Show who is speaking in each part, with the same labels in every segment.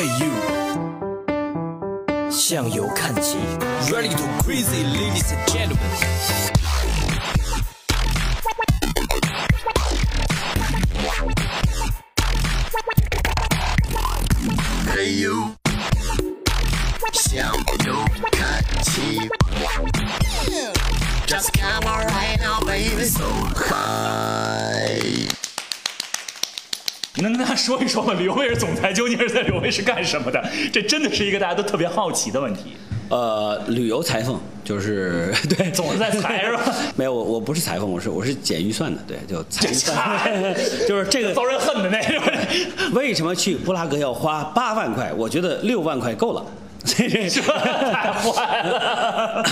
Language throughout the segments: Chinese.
Speaker 1: Hey you，向右看齐，Ready to crazy, ladies and gentlemen。Hey you，向右看齐。Just come on right now, baby, so high。
Speaker 2: 你能跟大家说一说吗？旅游卫视总裁究竟是在旅游卫视干什么的？这真的是一个大家都特别好奇的问题。
Speaker 3: 呃，旅游裁缝就是 对，
Speaker 2: 总是在裁是吧？
Speaker 3: 没有，我我不是裁缝，我是我是减预算的，对，就裁预算，就是这个
Speaker 2: 遭人恨的那种。
Speaker 3: 为什么去布拉格要花八万块？我觉得六万块够了。这
Speaker 2: 太坏了。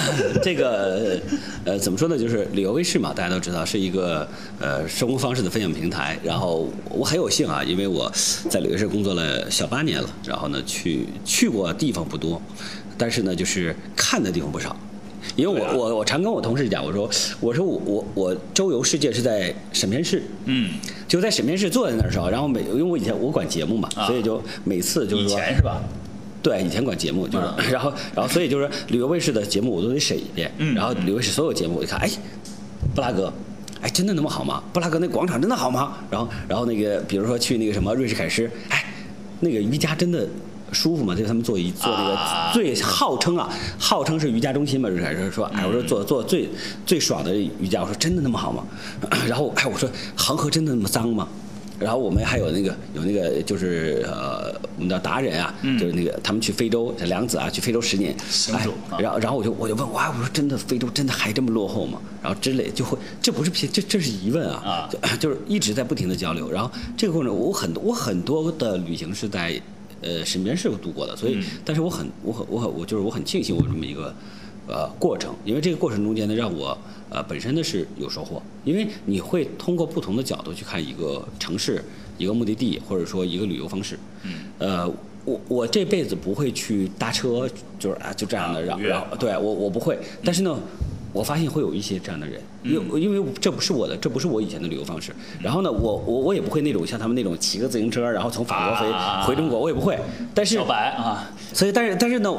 Speaker 3: 这个呃，怎么说呢？就是旅游卫视嘛，大家都知道是一个呃生活方式的分享平台。然后我很有幸啊，因为我在旅游卫视工作了小八年了，然后呢去去过地方不多，但是呢就是看的地方不少。因为我我我常跟我同事讲，我说我说我我我周游世界是在审片室，
Speaker 2: 嗯，
Speaker 3: 就在审片室坐在那儿的时候，然后每因为我以前我管节目嘛，所以就每次就是
Speaker 2: 以
Speaker 3: 说
Speaker 2: 前是吧？
Speaker 3: 对，以前管节目就是，然后然后所以就是旅游卫视的节目我都得审一遍，
Speaker 2: 嗯
Speaker 3: 然后旅游卫视所有节目我一看，哎，布拉格，哎，真的那么好吗？布拉格那广场真的好吗？然后然后那个比如说去那个什么瑞士凯诗，哎，那个瑜伽真的舒服吗？就是他们做一做那
Speaker 2: 啊
Speaker 3: 个最号称啊，号称是瑜伽中心嘛，瑞士凯诗说，哎，我说做做最最爽的瑜伽，我说真的那么好吗？然后哎，我说恒河真的那么脏吗？然后我们还有那个有那个就是呃，我们的达人啊，就是那个他们去非洲，梁子啊去非洲十年，哎
Speaker 2: 啊，
Speaker 3: 然后然后我就我就问，哇，我说真的非洲真的还这么落后吗？然后之类就会这不是骗，这这是疑问啊，
Speaker 2: 啊
Speaker 3: 就就是一直在不停的交流。然后这个过程我很多我很多的旅行是在呃身边是度过的，所以、但是我很我很我很我就是我很庆幸我有这么一个。呃，过程，因为这个过程中间呢，让我呃本身呢是有收获，因为你会通过不同的角度去看一个城市、一个目的地，或者说一个旅游方式。嗯。呃，我我这辈子不会去搭车，就是啊就这样的，然后
Speaker 2: 啊五月
Speaker 3: 然后对我我不会，但是呢。我发现会有一些这样的人，因为因为这不是我的，这不是我以前的旅游方式。然后呢，我我我也不会那种像他们那种骑个自行车，然后从法国回
Speaker 2: 啊
Speaker 3: 回中国，我也不会。但是
Speaker 2: 小白啊，
Speaker 3: 所以，但是但是呢，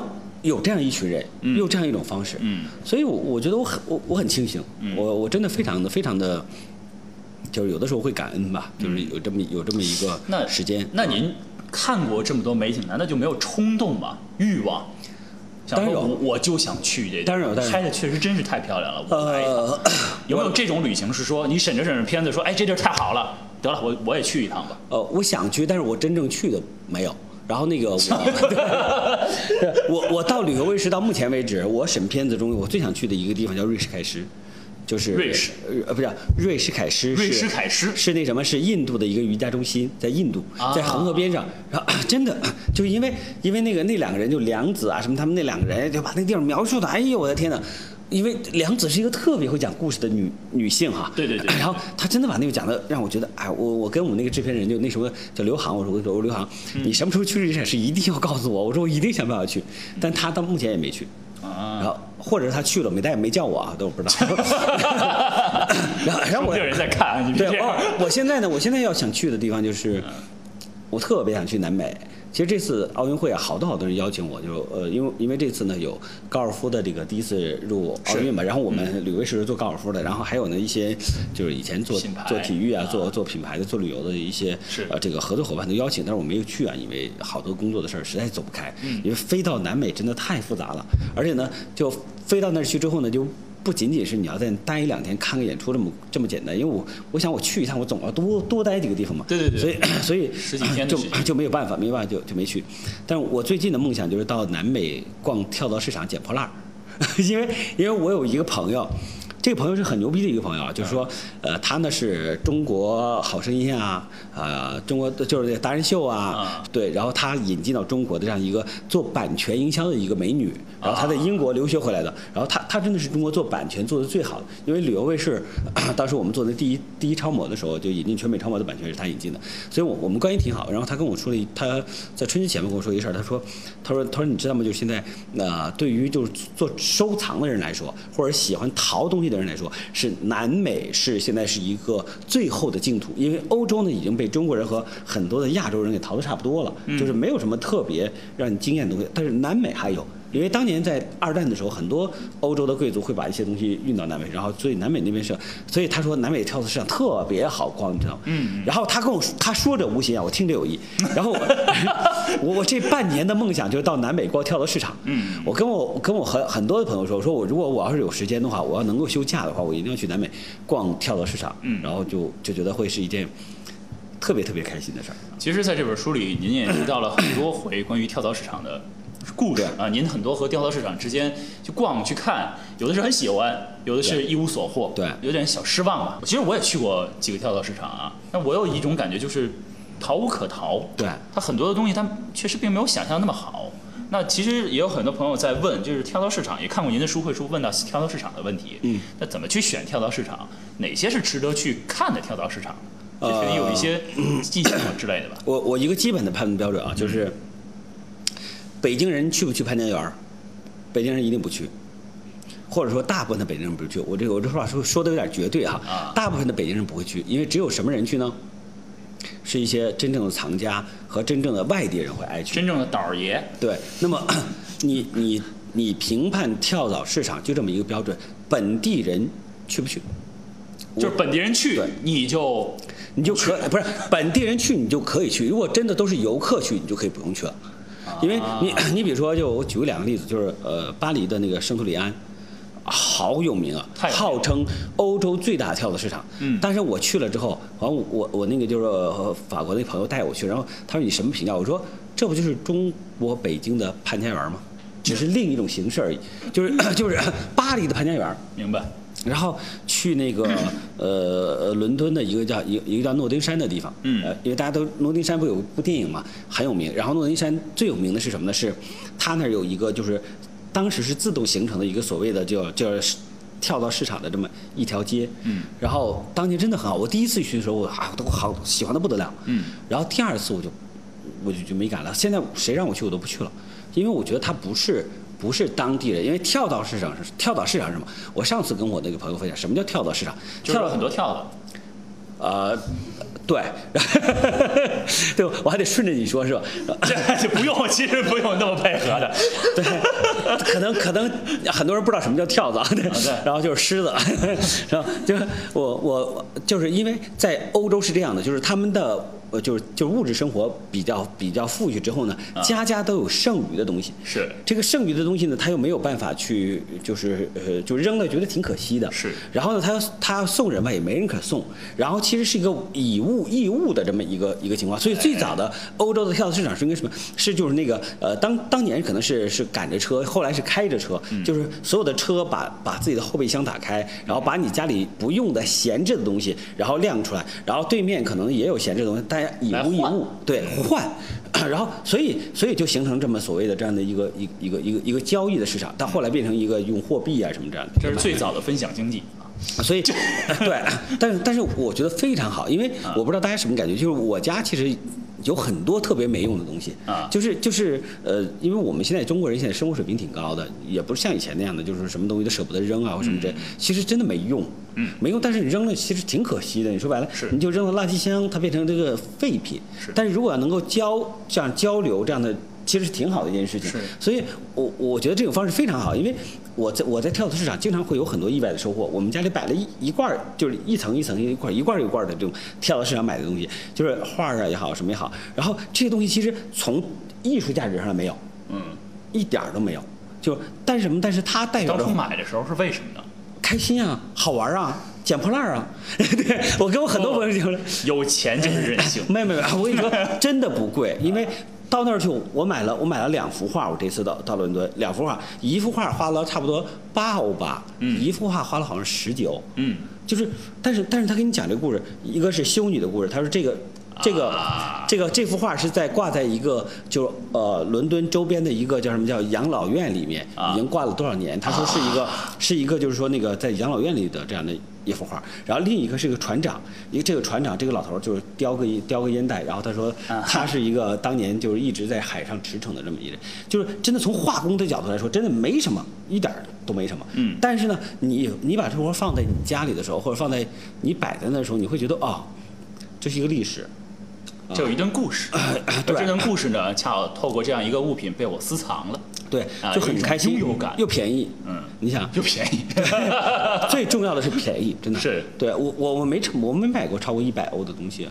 Speaker 3: 有这样一群人，有这样一种方式，
Speaker 2: 嗯
Speaker 3: 所以我我觉得我很我我很庆幸，我我真的非常的非常的，就是有的时候会感恩吧，就是有这么有这么一个
Speaker 2: 嗯那
Speaker 3: 时间。
Speaker 2: 那您看过这么多美景，难道就没有冲动吗？欲望？想
Speaker 3: 当然有
Speaker 2: 我我就想去这，
Speaker 3: 当然有当然
Speaker 2: 拍的确实真是太漂亮了。
Speaker 3: 呃，
Speaker 2: 有没有这种旅行是说你审着审着片子说，哎，这地儿太好了，得了，我我也去一趟吧。
Speaker 3: 呃，我想去，但是我真正去的没有。然后那个 我，我我到旅游卫视到目前为止，我审片子中我最想去的一个地方叫瑞士凯诗，就是
Speaker 2: 瑞士
Speaker 3: 呃不是瑞士凯诗，
Speaker 2: 瑞
Speaker 3: 是
Speaker 2: 士凯诗
Speaker 3: 是那什么是印度的一个瑜伽中心，在印度
Speaker 2: 啊，
Speaker 3: 在恒河边上。然后真的就是因为因为那个那两个人就梁子啊什么，他们那两个人就把那地方描述的，哎呦我的天呐！因为梁子是一个特别会讲故事的女女性哈，
Speaker 2: 对对对。
Speaker 3: 然后她真的把那个讲的让我觉得，哎，我我跟我们那个制片人就那时候叫刘航，我说我说刘航，
Speaker 2: 嗯。
Speaker 3: 你什么时候去瑞士是一定要告诉我，我说我一定想办法去，但他到目前也没去，啊。然
Speaker 2: 啊，
Speaker 3: 后或者是他去了没但也没叫我啊，都不知道。然后然后我
Speaker 2: 有人在看啊，你别
Speaker 3: 我现在呢，我现在要想去的地方就是，我特别想去南美。其实这次奥运会啊，好多好多人邀请我，就呃，因为因为这次呢有高尔夫的这个第一次入奥运嘛，然后我们旅游卫视是做高尔夫的，然后还有呢一些就是以前做做体育啊
Speaker 2: 啊，
Speaker 3: 做做品牌的、做旅游的一些
Speaker 2: 是。
Speaker 3: 呃这个合作伙伴都邀请，但是我没有去啊，因为好多工作的事儿实在走不开，
Speaker 2: 嗯。
Speaker 3: 因为飞到南美真的太复杂了，而且呢就飞到那儿去之后呢就。不仅仅是你要在那待一两天看个演出这么这么简单，因为我我想我去一趟，我总要多多待几个地方嘛。
Speaker 2: 对对对
Speaker 3: 所以所以
Speaker 2: 十几天
Speaker 3: 就就没有办法，没有办法就就没去。但是我最近的梦想就是到南美逛跳蚤市场捡破烂儿，因为因为我有一个朋友。这个朋友是很牛逼的一个朋友啊，就是说，呃，他呢是中国好声音啊，呃，中国就是那达人秀啊
Speaker 2: 啊，
Speaker 3: 对，然后他引进到中国的这样一个做版权营销的一个美女，然后她在英国留学回来的，然后她她真的是中国做版权做的最好的，因为旅游卫视 当时我们做的第一第一超模的时候，就引进全美超模的版权是她引进的，所以我我们关系挺好。然后他跟我说了一，他在春节前面跟我说一事儿，他说他说他说你知道吗？就是现在呃，对于就是做收藏的人来说，或者喜欢淘东西的人来说，是南美是现在是一个最后的净土，因为欧洲呢已经被中国人和很多的亚洲人给淘得差不多了，就是没有什么特别让你惊艳的东西。但是南美还有，因为当年在二战的时候，很多欧洲的贵族会把一些东西运到南美，然后所以南美那边是，所以他说南美跳蚤市场特别好逛，你知道吗？嗯。然后他跟我说，他说着无心啊，我听着有意。然后我我 我这半年的梦想就是到南美逛跳蚤市场。嗯。我跟我跟我很很多的朋友说，我说我如果我要是有时间的话，我要能够休假的话，我一定要去南美逛跳蚤市场。嗯。然后就就觉得会是一件特别特别开心的事儿。
Speaker 2: 其实，在这本书里，您也提到了很多回关于跳蚤市场的故事啊。您很多和跳蚤市场之间去逛去看，有的是很喜欢，有的是一无所获，
Speaker 3: 对
Speaker 2: 有点小失望吧。其实我也去过几个跳蚤市场啊，那我有一种感觉就是逃无可逃。
Speaker 3: 对
Speaker 2: 它很多的东西，它确实并没有想象那么好。那其实也有很多朋友在问，就是跳蚤市场，也看过您的书会说问到跳蚤市场的问题。
Speaker 3: 嗯，
Speaker 2: 那怎么去选跳蚤市场？哪些是值得去看的跳蚤市场？这肯定有一些技巧之类的吧？
Speaker 3: 我我一个基本的判断标准啊，就是北京人去不去潘家园？北京人一定不去，或者说大部分的北京人不去。我这个我这话说说的有点绝对哈、
Speaker 2: 啊
Speaker 3: 大部分的北京人不会去，因为只有什么人去呢？是一些真正的藏家和真正的外地人会爱去。
Speaker 2: 真正的倒儿爷，
Speaker 3: 对，那么 你你你评判跳蚤市场就这么一个标准，本地人去不去？
Speaker 2: 就是本地人去，你就
Speaker 3: 你就可不是本地人去，你就可以去。如果真的都是游客去，你就可以不用去了，因为你 你比如说，就我举个两个例子，就是呃巴黎的那个圣托里安。好有名啊，
Speaker 2: 名
Speaker 3: 号称欧洲最大的跳蚤市场。
Speaker 2: 嗯
Speaker 3: 但是我去了之后，完我我我那个就是呃法国那朋友带我去，然后他说你什么评价？我说这不就是中国北京的潘家园吗？只是另一种形式而已，就是 就是 巴黎的潘家园。
Speaker 2: 明白。
Speaker 3: 然后去那个呃伦敦的一个叫一个一个叫诺丁山的地方，
Speaker 2: 嗯
Speaker 3: 呃，因为大家都诺丁山不有部电影嘛，很有名。然后诺丁山最有名的是什么呢？是它那儿有一个就是当时是自动形成的一个所谓的叫叫跳蚤市场的这么一条街，
Speaker 2: 嗯，
Speaker 3: 然后当年真的很好。我第一次去的时候，我啊都好喜欢的不得了，
Speaker 2: 嗯，
Speaker 3: 然后第二次我就我就就没敢了。现在谁让我去我都不去了，因为我觉得它不是不是当地人，因为跳蚤市场是跳蚤市场是什么？我上次跟我那个朋友分享，什么叫跳蚤市场？
Speaker 2: 就是有很多跳蚤，
Speaker 3: 呃，对，对，我还得顺着你说是吧？
Speaker 2: 这不用，其实不用那么配合的。
Speaker 3: 对，可能可能很多人不知道什么叫跳蚤，对
Speaker 2: 对
Speaker 3: 然后就是狮子，然后就是我我就是因为在欧洲是这样的，就是他们的呃就是就是物质生活比较比较富裕之后呢，家家都有剩余的东西。
Speaker 2: 是
Speaker 3: 这个剩余的东西呢，他又没有办法去，就是呃，就扔了，觉得挺可惜的。
Speaker 2: 是
Speaker 3: 然后呢，他要他要送人吧，也没人可送。然后其实是一个以物易物的这么一个一个情况。所以最早的欧洲的跳蚤市场是应该什么？是就是那个呃，当当年可能是是赶着车，后来是开着车，就是所有的车把把自己的后备箱打开，然后把你家里不用的闲置的东西，然后亮出来，然后对面可能也有闲置的东西，大家以物易物，对换。然后，所以，所以就形成这么所谓的这样的一个一一个一个一个交易的市场，到后来变成一个用货币啊什么这样的。
Speaker 2: 这是最早的分享经济啊。
Speaker 3: 所以，对，但是但是我觉得非常好，因为
Speaker 2: 啊
Speaker 3: 我不知道大家什么感觉，就是我家其实有很多特别没用的东西。
Speaker 2: 啊。
Speaker 3: 就是就是呃，因为我们现在中国人现在生活水平挺高的，也不是像以前那样的，就是什么东西都舍不得扔啊或什么这，其实真的没用，
Speaker 2: 嗯，
Speaker 3: 没用，但是你扔了其实挺可惜的。你说白了，
Speaker 2: 是。
Speaker 3: 你就扔到垃圾箱，它变成这个废品，
Speaker 2: 是。
Speaker 3: 但是如果要能够交这样交流这样的。其实是挺好的一件事情，
Speaker 2: 是。
Speaker 3: 所以我我觉得这种方式非常好，因为我在我在跳蚤市场经常会有很多意外的收获。我们家里摆了一一罐儿，就是一层一层一块儿一罐一罐的这种跳蚤市场买的东西，就是画儿啊也好，什么也好。然后这些东西其实从艺术价值上没有，
Speaker 2: 嗯，
Speaker 3: 一点儿都没有。就但是什么？但是它代表着
Speaker 2: 当初买的时候是为什么呢？
Speaker 3: 开心啊，好玩啊，捡破烂儿啊。对我跟我很多朋友讲了。
Speaker 2: 有钱就是任性。
Speaker 3: 没有没有，我跟你说，真的不贵，因为到那儿去，我买了我买了两幅画，我这次到到伦敦，两幅画，一幅画花了差不多八欧吧，
Speaker 2: 嗯
Speaker 3: 一幅画花了好像十九，
Speaker 2: 嗯，
Speaker 3: 就是，但是但是他给你讲这个故事，一个是修女的故事，他说这个。这个
Speaker 2: 啊
Speaker 3: 这个这幅画是在挂在一个就呃伦敦周边的一个叫什么叫养老院里面，
Speaker 2: 啊
Speaker 3: 已经挂了多少年？他说是一个是一个就是说那个在养老院里的这样的一幅画，然后另一个是个船长，一个这个船长这个老头就是叼个叼个烟袋，然后他说他是一个当年就是一直在海上驰骋的这么一人，就是真的从画工的角度来说，真的没什么，一点儿都没什么。
Speaker 4: 嗯
Speaker 3: 但是呢，你你把这幅画放在你家里的时候，或者放在你摆在那的时候，你会觉得哦，这是一个历史。
Speaker 4: 这有一段故事，而
Speaker 3: 对
Speaker 4: 这段故事呢，恰好透过这样一个物品被我私藏了，
Speaker 3: 对
Speaker 4: 啊，
Speaker 3: 就很开心，
Speaker 4: 感
Speaker 3: 又便宜。
Speaker 4: 嗯，
Speaker 3: 你想，
Speaker 4: 又便宜。
Speaker 3: 最重要的是便宜，真的
Speaker 4: 是
Speaker 3: 对我我我没成我没买过超过一百欧的东西，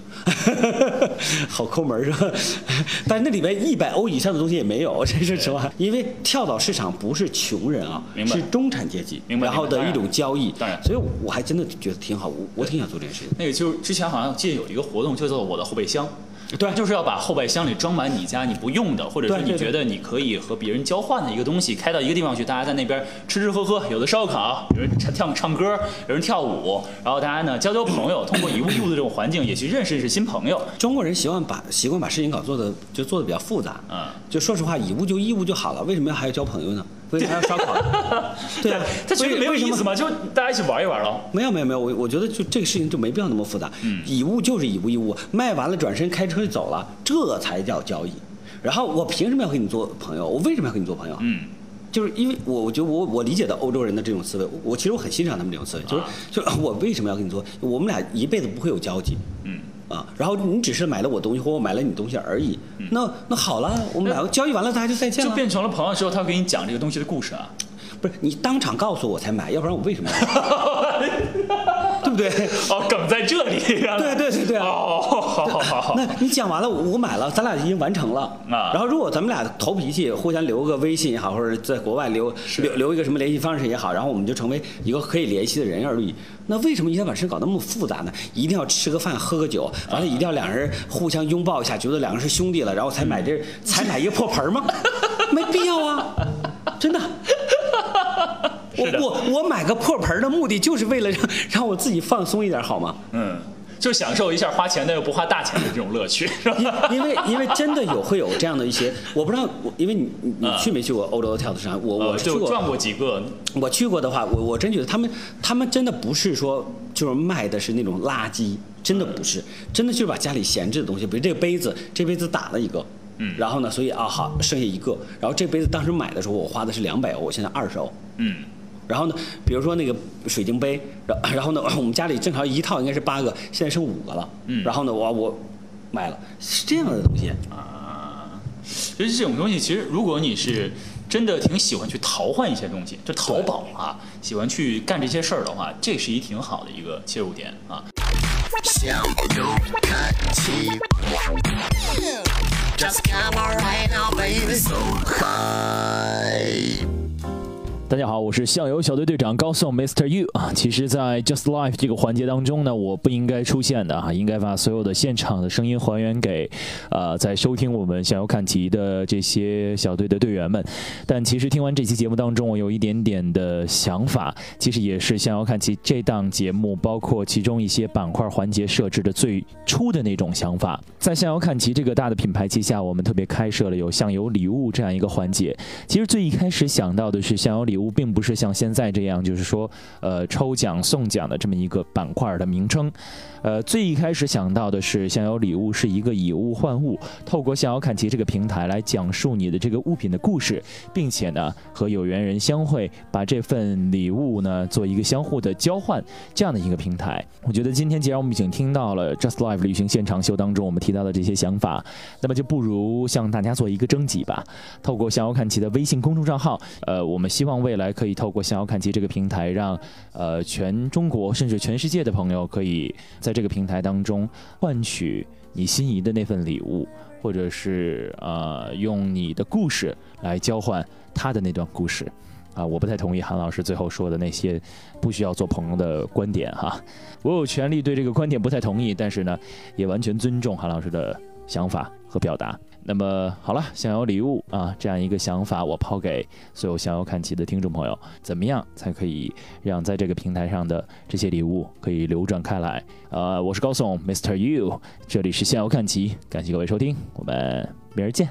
Speaker 3: 好抠门是吧？但是那里边一百欧以上的东西也没有，这是实话。因为跳蚤市场不是穷人啊，是中产阶级，
Speaker 4: 明白
Speaker 3: 然后的一种交易，
Speaker 4: 当然
Speaker 3: 所以我还真的觉得挺好，我我挺想做这件事情。
Speaker 4: 那个就是之前好像记得有一个活动，叫做我的后备箱。
Speaker 3: 对
Speaker 4: 就是要把后备箱里装满你家你不用的，或者说你觉得你可以和别人交换的一个东西，开到一个地方去，大家在那边吃吃喝喝，有的烧烤，有人唱唱唱歌，有人跳舞，然后大家呢交交朋友，通过以物易物的这种环境，也去认识认识新朋友。
Speaker 3: 中国人习惯把习惯把事情搞做的就做的比较复杂，
Speaker 4: 嗯，
Speaker 3: 就说实话，以物就义务就好了，为什么还要交朋友呢？为什么还要烧烤呢？对啊，
Speaker 4: 他觉得没有意思嘛，就大家一起玩一玩喽。
Speaker 3: 没有没有没有，我我觉得就这个事情就没必要那么复杂。
Speaker 4: 嗯
Speaker 3: 以物就是以物易物，卖完了转身开车就走了，这才叫交易。然后我凭什么要和你做朋友？我为什么要和你做朋友？
Speaker 4: 嗯，
Speaker 3: 就是因为我我觉得我我理解的欧洲人的这种思维，我我其实我很欣赏他们这种思维，就是、
Speaker 4: 啊
Speaker 3: 就是我为什么要跟你做？我们俩一辈子不会有交集。
Speaker 4: 嗯。
Speaker 3: 啊，然后你只是买了我东西或我买了你东西而已，那那好了，我们俩交易完了，大家就再见了。
Speaker 4: 就变成了朋友之后，他会给你讲这个东西的故事啊。
Speaker 3: 不是你当场告诉我才买，要不然我为什么要买？对不对？
Speaker 4: 哦，梗在这里。
Speaker 3: 对对对对啊
Speaker 4: 哦，好好好好。
Speaker 3: 那你讲完了，我买了，咱俩已经完成了
Speaker 4: 啊
Speaker 3: 然后如果咱们俩投脾气，互相留个微信也好，或者在国外留留留一个什么联系方式也好，然后我们就成为一个可以联系的人而已。那为什么一定要把事搞那么复杂呢？一定要吃个饭喝个酒，完了一定要两人互相拥抱一下，觉得两个人是兄弟了，然后才买这才买一个破盆儿吗？没必要啊，真的。我我我买个破盆儿的目的就是为了让让我自己放松一点，好吗？
Speaker 4: 嗯，就享受一下花钱但又不花大钱的这种乐趣，是吧？
Speaker 3: 因因为因为真的有会有这样的一些，我不知道，我因为你你去没去过欧洲的跳蚤市场？我我
Speaker 4: 呃
Speaker 3: 去过，
Speaker 4: 就转过几个，
Speaker 3: 我去过的话，我我真觉得他们他们真的不是说就是卖的是那种垃圾，真的不是，真的就是把家里闲置的东西，比如这个杯子，这杯子打了一个。
Speaker 4: 嗯
Speaker 3: 然后呢，所以啊好，剩下一个。然后这杯子当时买的时候，我花的是两百欧，我现在二十欧。
Speaker 4: 嗯，
Speaker 3: 然后呢，比如说那个水晶杯，然然后呢，我们家里正常一套应该是八个，现在剩五个了。
Speaker 4: 嗯
Speaker 3: 然后呢，我我买了，是这样的东西。
Speaker 4: 啊，其实这种东西，其实如果你是真的挺喜欢去淘换一些东西，就淘宝啊，喜欢去干这些事儿的话，这是一挺好的一个切入点啊。
Speaker 5: 向右看齐。Just come on right now, baby, so high.
Speaker 2: 大家好，我是向游小队队长高颂 Mr. You 啊。其实，在 Just Life 这个环节当中呢，我不应该出现的啊，应该把所有的现场的声音还原给呃在收听我们向游看齐的这些小队的队员们。但其实听完这期节目当中，我有一点点的想法，其实也是向游看齐这档节目，包括其中一些板块环节设置的最初的那种想法。在向游看齐这个大的品牌旗下，我们特别开设了有向游礼物这样一个环节。其实最一开始想到的是向游礼物，并不是像现在这样，就是说，呃，抽奖送奖的这么一个板块的名称。呃，最一开始想到的是向游礼物是一个以物换物，透过向游看齐这个平台来讲述你的这个物品的故事，并且呢和有缘人相会，把这份礼物呢做一个相互的交换，这样的一个平台。我觉得今天既然我们已经听到了 Just Live 旅行现场秀当中我们提到的这些想法，那么就不如向大家做一个征集吧。透过向游看齐的微信公众账号，呃，我们希望为未来可以透过向游看齐这个平台，让呃全中国甚至全世界的朋友可以在这个平台当中换取你心仪的那份礼物，或者是呃用你的故事来交换他的那段故事。啊，我不太同意韩老师最后说的那些不需要做朋友的观点哈。我有权利对这个观点不太同意，但是呢，也完全尊重韩老师的想法和表达。那么好了，想要礼物啊，这样一个想法，我抛给所有想要看齐的听众朋友，怎么样才可以让在这个平台上的这些礼物可以流转开来？呃，我是高颂，Mr. You，这里是想要看齐，感谢各位收听，我们明儿见。